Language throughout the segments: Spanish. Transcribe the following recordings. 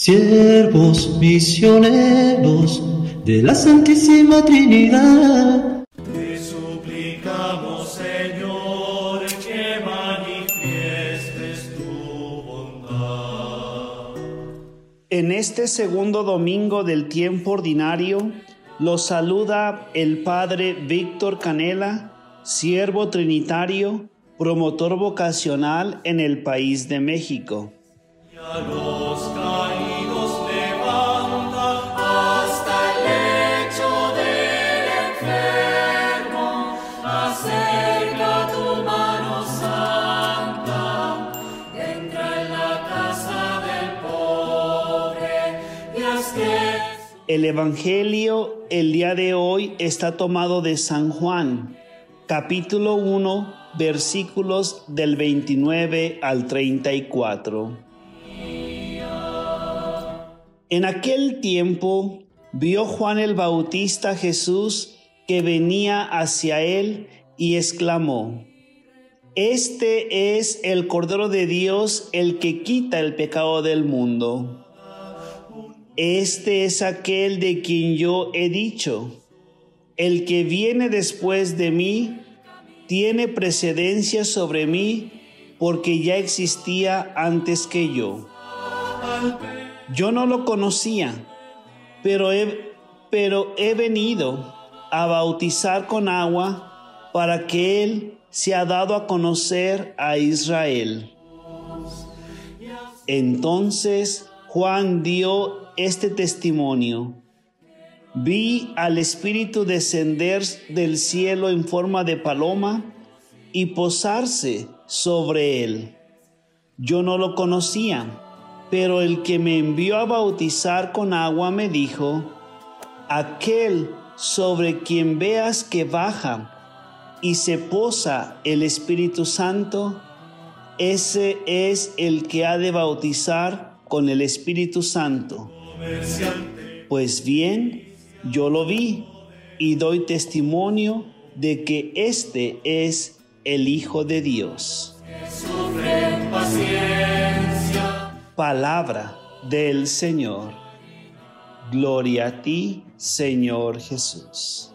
siervos misioneros de la Santísima Trinidad. Te suplicamos, Señor, que manifiestes tu bondad. En este segundo domingo del tiempo ordinario, los saluda el Padre Víctor Canela, siervo trinitario, promotor vocacional en el país de México. Y a El Evangelio el día de hoy está tomado de San Juan, capítulo 1, versículos del 29 al 34. En aquel tiempo vio Juan el Bautista Jesús que venía hacia él y exclamó, Este es el Cordero de Dios el que quita el pecado del mundo. Este es aquel de quien yo he dicho, el que viene después de mí tiene precedencia sobre mí porque ya existía antes que yo. Yo no lo conocía, pero he, pero he venido a bautizar con agua para que Él se ha dado a conocer a Israel. Entonces Juan dio este testimonio. Vi al Espíritu descender del cielo en forma de paloma y posarse sobre él. Yo no lo conocía, pero el que me envió a bautizar con agua me dijo, aquel sobre quien veas que baja y se posa el Espíritu Santo, ese es el que ha de bautizar con el Espíritu Santo. Pues bien, yo lo vi y doy testimonio de que este es el Hijo de Dios. Palabra del Señor. Gloria a ti, Señor Jesús.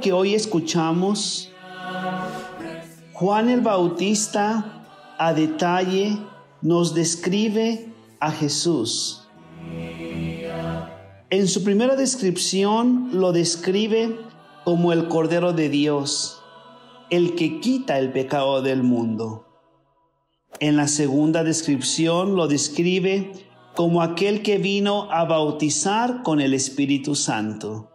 Que hoy escuchamos, Juan el Bautista a detalle nos describe a Jesús. En su primera descripción lo describe como el Cordero de Dios, el que quita el pecado del mundo. En la segunda descripción lo describe como aquel que vino a bautizar con el Espíritu Santo.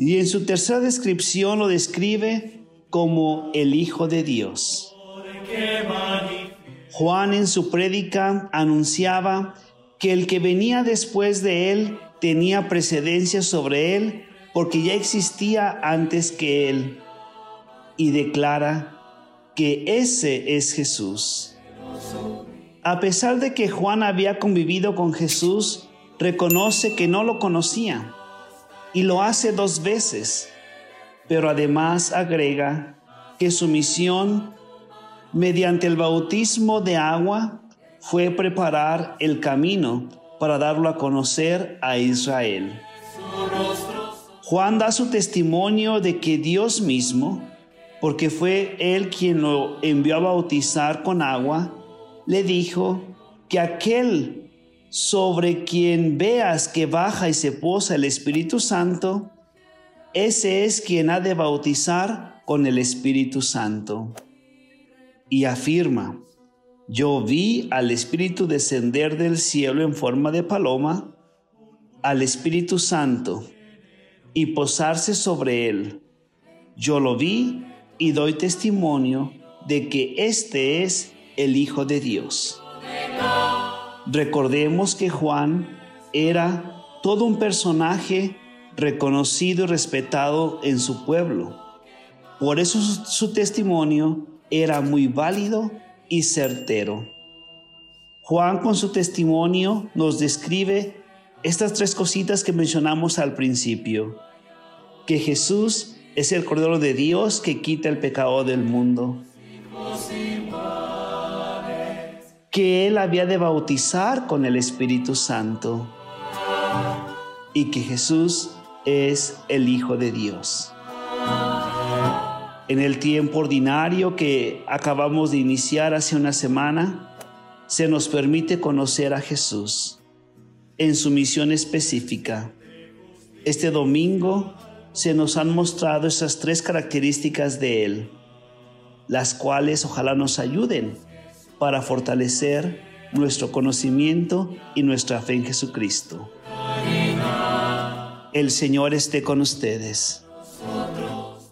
Y en su tercera descripción lo describe como el Hijo de Dios. Juan en su prédica anunciaba que el que venía después de él tenía precedencia sobre él porque ya existía antes que él. Y declara que ese es Jesús. A pesar de que Juan había convivido con Jesús, reconoce que no lo conocía y lo hace dos veces, pero además agrega que su misión mediante el bautismo de agua fue preparar el camino para darlo a conocer a Israel. Juan da su testimonio de que Dios mismo, porque fue él quien lo envió a bautizar con agua, le dijo que aquel sobre quien veas que baja y se posa el Espíritu Santo, ese es quien ha de bautizar con el Espíritu Santo. Y afirma, yo vi al Espíritu descender del cielo en forma de paloma, al Espíritu Santo, y posarse sobre él. Yo lo vi y doy testimonio de que este es el Hijo de Dios. Recordemos que Juan era todo un personaje reconocido y respetado en su pueblo. Por eso su, testimonio era muy válido y certero. Juan con su testimonio nos describe estas tres cositas que mencionamos al principio. Que Jesús es el Cordero de Dios que quita el pecado del mundo. Que Él había de bautizar con el Espíritu Santo. Y que Jesús es el Hijo de Dios. En el tiempo ordinario que acabamos de iniciar hace una semana, se nos permite conocer a Jesús en su misión específica. Este domingo se nos han mostrado esas tres características de Él, las cuales ojalá nos ayuden para fortalecer nuestro conocimiento y nuestra fe en Jesucristo. El Señor esté con ustedes.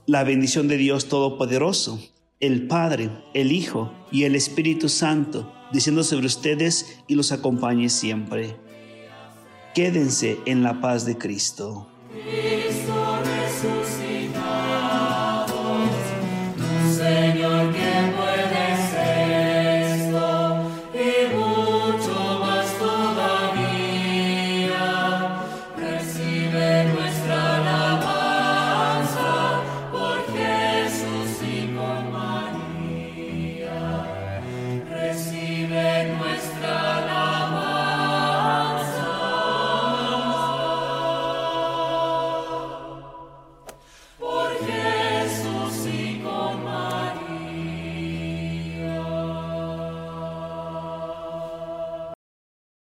La bendición de Dios Todopoderoso, el Padre, el Hijo y el Espíritu Santo, diciendo sobre ustedes y los acompañe siempre. Quédense en la paz de Cristo.